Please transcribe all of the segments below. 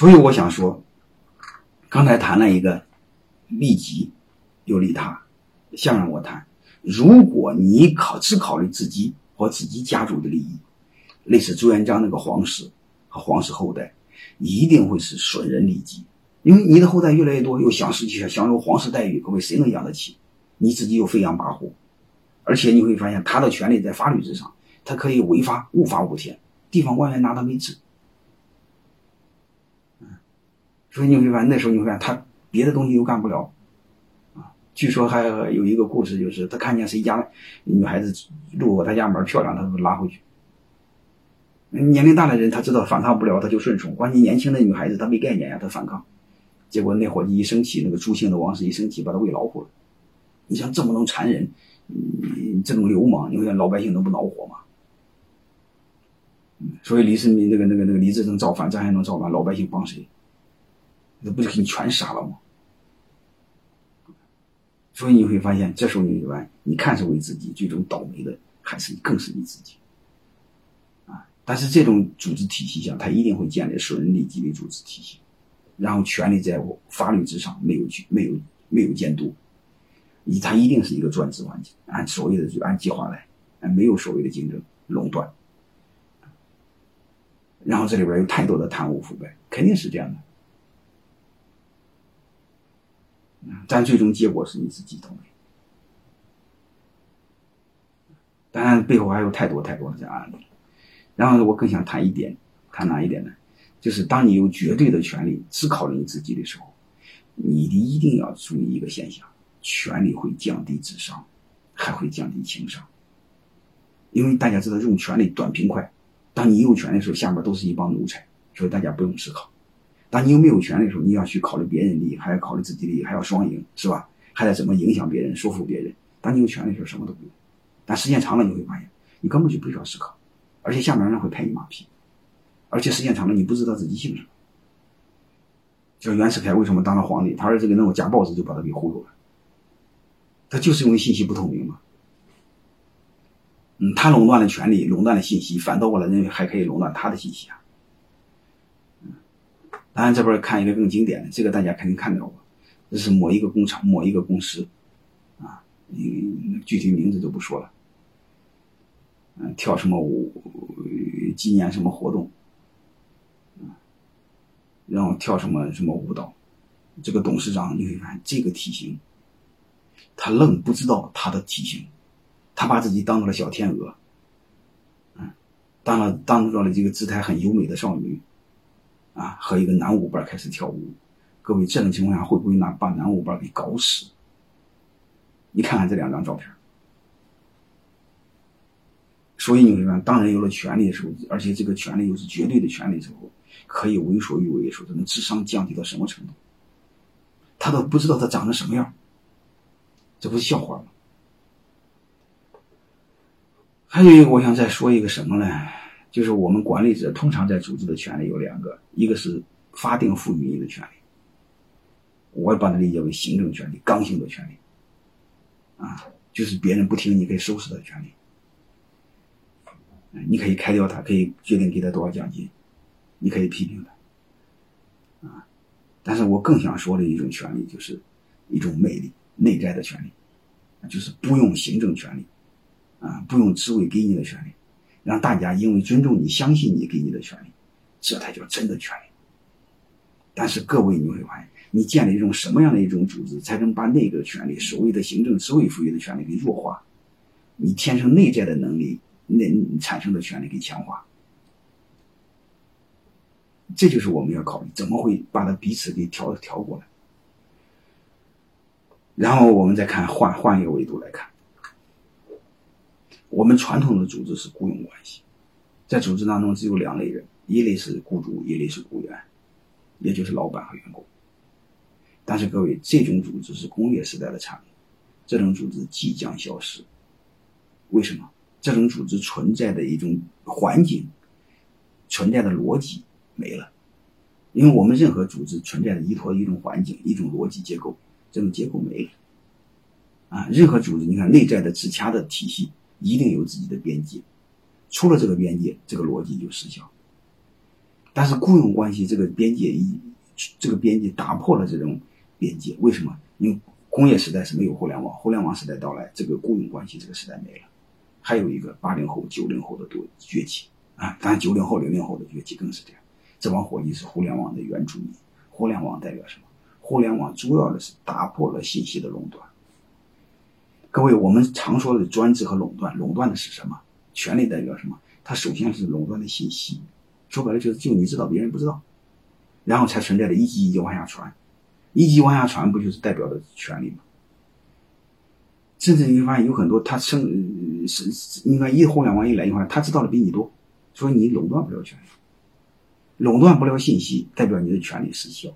所以我想说，刚才谈了一个利己又利他，下面我谈，如果你考只考虑自己和自己家族的利益，类似朱元璋那个皇室和皇室后代，一定会是损人利己，因为你的后代越来越多，又享受享受皇室待遇，各位谁能养得起？你自己又飞扬跋扈，而且你会发现他的权利在法律之上，他可以违法，无法无天，地方官员拿他没治。所以你会发现那时候你会发现他别的东西又干不了，据说还有一个故事，就是他看见谁家女孩子路过他家门漂亮，他就拉回去。年龄大的人他知道反抗不了，他就顺从；关键年轻的女孩子她没概念呀，她反抗，结果那伙计一生气，那个朱姓的王氏一生气把他喂老虎了。你像这么能残忍，你这种流氓，你说老百姓能不恼火吗？所以李世民那个那个那个李自成造反，咱还能造反？老百姓帮谁？那不是给你全杀了吗？所以你会发现，这时候你完，你看是为自己，最终倒霉的还是你更是你自己。啊！但是这种组织体系下，它一定会建立损人利己的组织体系，然后权力在法律之上，没有去没有没有监督，你它一定是一个专制环境，按所谓的就按计划来，没有所谓的竞争垄断。然后这里边有太多的贪污腐败，肯定是这样的。但最终结果是你自己倒霉。当然，背后还有太多太多的这案例。然后呢我更想谈一点，谈哪一点呢？就是当你有绝对的权利只考虑你自己的时候，你一定要注意一个现象：权力会降低智商，还会降低情商。因为大家知道，用权力短平快。当你有权的时候，下面都是一帮奴才，所以大家不用思考。当你有没有权利的时候，你要去考虑别人利益，还要考虑自己利益，还要双赢，是吧？还得怎么影响别人、说服别人？当你有权利的时候，什么都不用。但时间长了，你会发现，你根本就不需要思考，而且下面人会拍你马屁，而且时间长了，你不知道自己姓什么。就袁世凯为什么当了皇帝？他儿子给弄个假报纸就把他给忽悠了，他就是因为信息不透明嘛。嗯，他垄断了权力，垄断了信息，反倒过来认为还可以垄断他的信息啊。当然，这边看一个更经典的，这个大家肯定看到过，这是某一个工厂、某一个公司，啊，具体名字就不说了，嗯，跳什么舞，纪念什么活动，然后跳什么什么舞蹈，这个董事长你会发现这个体型，他愣不知道他的体型，他把自己当做了小天鹅，嗯，当了当做了这个姿态很优美的少女。啊，和一个男舞伴开始跳舞，各位这种情况下会不会拿把男舞伴给搞死？你看看这两张照片。所以你会发现，当人有了权利的时候，而且这个权利又是绝对的权利之后，可以为所欲为的时候，他的智商降低到什么程度？他都不知道他长成什么样，这不是笑话吗？还有一个，我想再说一个什么呢？就是我们管理者通常在组织的权利有两个，一个是法定赋予你的权利，我把它理解为行政权利、刚性的权利，啊，就是别人不听你可以收拾他的权利，你可以开掉他，可以决定给他多少奖金，你可以批评他，啊，但是我更想说的一种权利就是一种魅力、内在的权利，就是不用行政权利，啊，不用职位给你的权利。让大家因为尊重你、相信你给你的权利，这才叫真的权利。但是各位，你会发现，你建立一种什么样的一种组织，才能把那个权利，所谓的行政职位赋予的权利给弱化？你天生内在的能力，那产生的权利给强化？这就是我们要考虑，怎么会把它彼此给调调过来？然后我们再看，换换一个维度来看。我们传统的组织是雇佣关系，在组织当中只有两类人，一类是雇主，一类是雇员，也就是老板和员工。但是各位，这种组织是工业时代的产物，这种组织即将消失。为什么？这种组织存在的一种环境，存在的逻辑没了。因为我们任何组织存在的依托一种环境、一种逻辑结构，这种结构没了。啊，任何组织，你看内在的自洽的体系。一定有自己的边界，出了这个边界，这个逻辑就失效。但是雇佣关系这个边界一这个边界打破了这种边界，为什么？因为工业时代是没有互联网，互联网时代到来，这个雇佣关系这个时代没了。还有一个八零后、九零后的多崛起啊，当然九零后、零零后的崛起更是这样。这帮伙计是互联网的原住民。互联网代表什么？互联网主要的是打破了信息的垄断。各位，我们常说的专制和垄断，垄断的是什么？权力代表什么？它首先是垄断的信息，说白了就是就你知道，别人不知道，然后才存在的一级一级往下传，一级往下传不就是代表的权利吗？甚至你会发现有很多他生是，你看一互联网一来，你看他知道的比你多，所以你垄断不了权利。垄断不了信息，代表你的权利失效。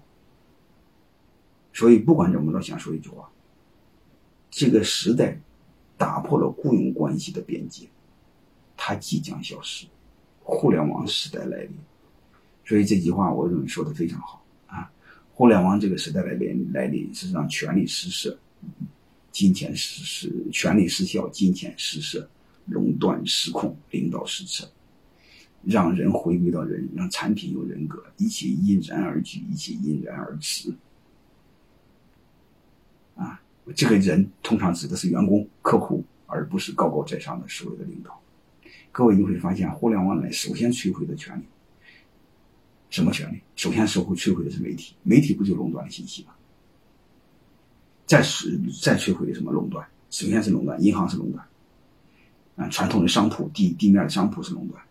所以不管怎么着，想说一句话：这个时代打破了雇佣关系的边界，它即将消失，互联网时代来临。所以这句话我认为说的非常好啊！互联网这个时代来临来临，是让权力失色，金钱失失，权力失效，金钱失色，垄断失控，领导失策。让人回归到人，让产品有人格，一切因然而聚，一切因然而驰。这个人通常指的是员工、客户，而不是高高在上的所谓的领导。各位，你会发现，互联网呢，首先摧毁的权利，什么权利？首先，社会摧毁的是媒体，媒体不就垄断了信息吗？再是再摧毁的什么垄断？首先是垄断，银行是垄断，啊，传统的商铺、地地面的商铺是垄断。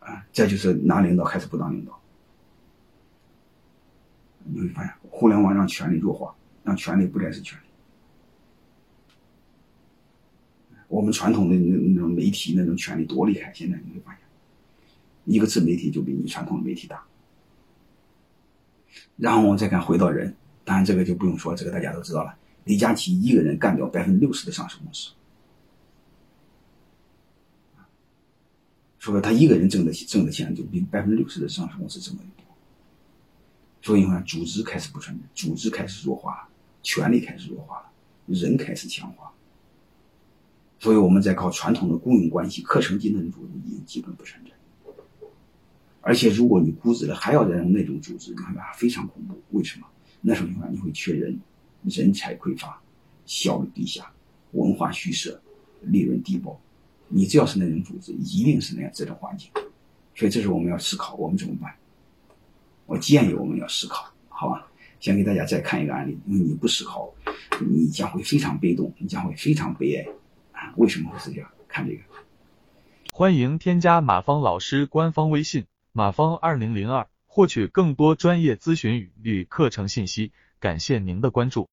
啊，再就是拿领导开始不当领导，你会发现互联网让权力弱化，让权力不再是权力。我们传统的那那种媒体那种权力多厉害，现在你会发现，一个自媒体就比你传统的媒体大。然后我们再看回到人，当然这个就不用说，这个大家都知道了，李佳琦一个人干掉百分之六十的上市公司。说他一个人挣的挣的钱就比百分之六十的上市公司挣的多，所以你看，组织开始不存在，组织开始弱化了，权力开始弱化了，人开始强化。所以我们在靠传统的雇佣关系、课程金的组织已经基本不存在。而且如果你估值了还要再用那种组织，你看吧，非常恐怖。为什么？那时候你看你会缺人，人才匮乏，效率低下，文化虚设，利润低薄。你只要是那种组织，一定是那样这种环境，所以这是我们要思考，我们怎么办？我建议我们要思考，好吧？先给大家再看一个案例，因为你不思考，你将会非常被动，你将会非常悲哀啊！为什么会是这样？看这个。欢迎添加马芳老师官方微信马芳二零零二，获取更多专业咨询与课程信息。感谢您的关注。